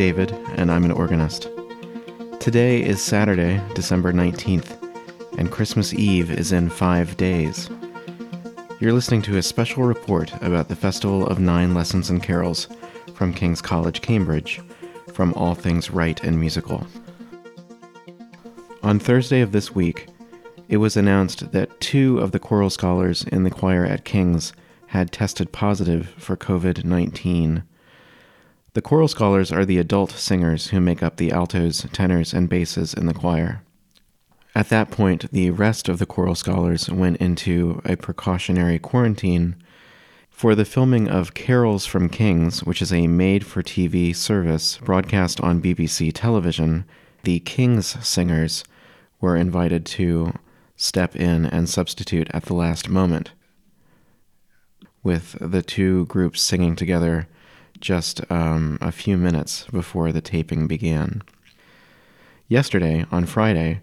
David, and I'm an organist. Today is Saturday, December 19th, and Christmas Eve is in five days. You're listening to a special report about the Festival of Nine Lessons and Carols from King's College, Cambridge, from All Things Rite and Musical. On Thursday of this week, it was announced that two of the choral scholars in the choir at King's had tested positive for COVID 19. The choral scholars are the adult singers who make up the altos, tenors, and basses in the choir. At that point, the rest of the choral scholars went into a precautionary quarantine for the filming of Carols from Kings, which is a made for TV service broadcast on BBC television. The King's singers were invited to step in and substitute at the last moment, with the two groups singing together just um, a few minutes before the taping began. Yesterday, on Friday,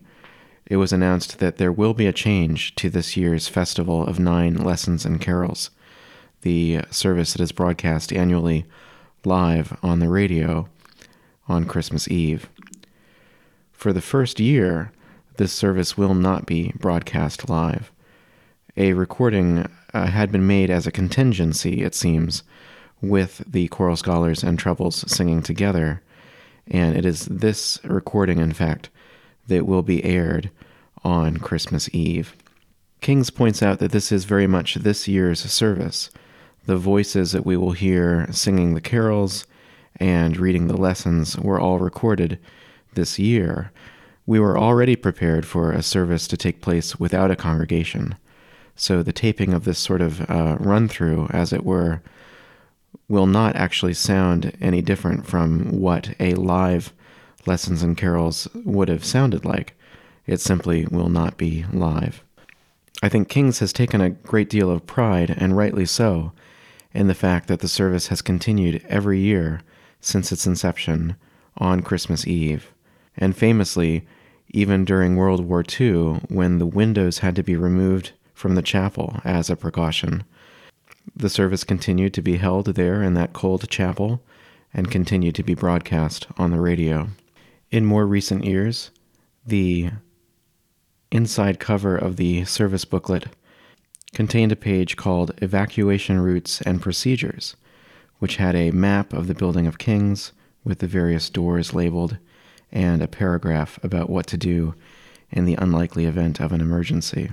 it was announced that there will be a change to this year's Festival of Nine Lessons and Carols, the service that is broadcast annually live on the radio on Christmas Eve. For the first year, this service will not be broadcast live. A recording uh, had been made as a contingency, it seems, with the choral scholars and trebles singing together, and it is this recording, in fact, that will be aired on Christmas Eve. Kings points out that this is very much this year's service. The voices that we will hear singing the carols and reading the lessons were all recorded this year, we were already prepared for a service to take place without a congregation. So the taping of this sort of uh, run through, as it were, will not actually sound any different from what a live Lessons and Carols would have sounded like. It simply will not be live. I think King's has taken a great deal of pride, and rightly so, in the fact that the service has continued every year since its inception on Christmas Eve. And famously, even during World War II, when the windows had to be removed from the chapel as a precaution. The service continued to be held there in that cold chapel and continued to be broadcast on the radio. In more recent years, the inside cover of the service booklet contained a page called Evacuation Routes and Procedures, which had a map of the building of Kings with the various doors labeled and a paragraph about what to do in the unlikely event of an emergency.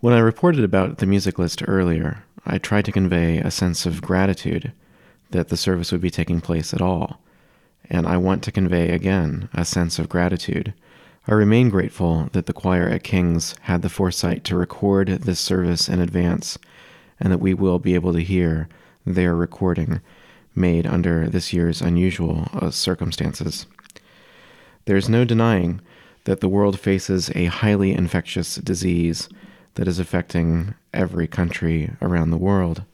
When I reported about the music list earlier, I tried to convey a sense of gratitude that the service would be taking place at all, and I want to convey again a sense of gratitude. I remain grateful that the choir at King's had the foresight to record this service in advance and that we will be able to hear their recording made under this year's unusual uh, circumstances. There is no denying that the world faces a highly infectious disease that is affecting every country around the world.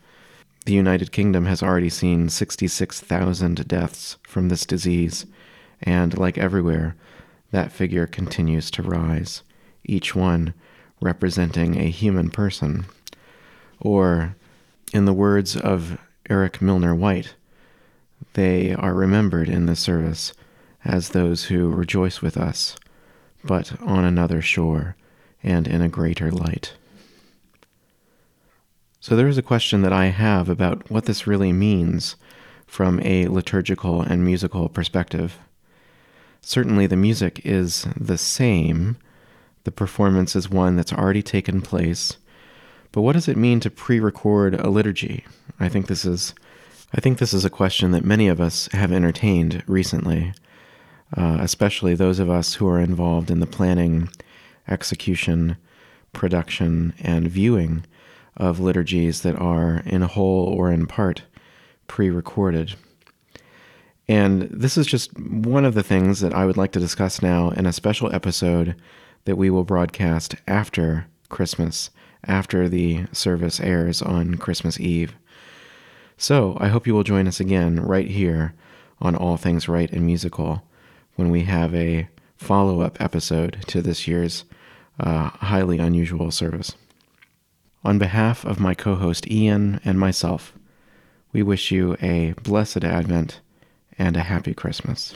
The United Kingdom has already seen 66,000 deaths from this disease, and like everywhere, that figure continues to rise, each one representing a human person. Or, in the words of Eric Milner White, they are remembered in the service as those who rejoice with us, but on another shore and in a greater light. So there is a question that I have about what this really means from a liturgical and musical perspective. Certainly, the music is the same, the performance is one that's already taken place. But what does it mean to pre record a liturgy? I think this is I think this is a question that many of us have entertained recently, uh, especially those of us who are involved in the planning, execution, production, and viewing of liturgies that are in whole or in part pre recorded. And this is just one of the things that I would like to discuss now in a special episode that we will broadcast after Christmas, after the service airs on Christmas Eve. So I hope you will join us again right here on All Things Rite and Musical when we have a follow up episode to this year's uh, highly unusual service. On behalf of my co host Ian and myself, we wish you a blessed Advent and a happy Christmas.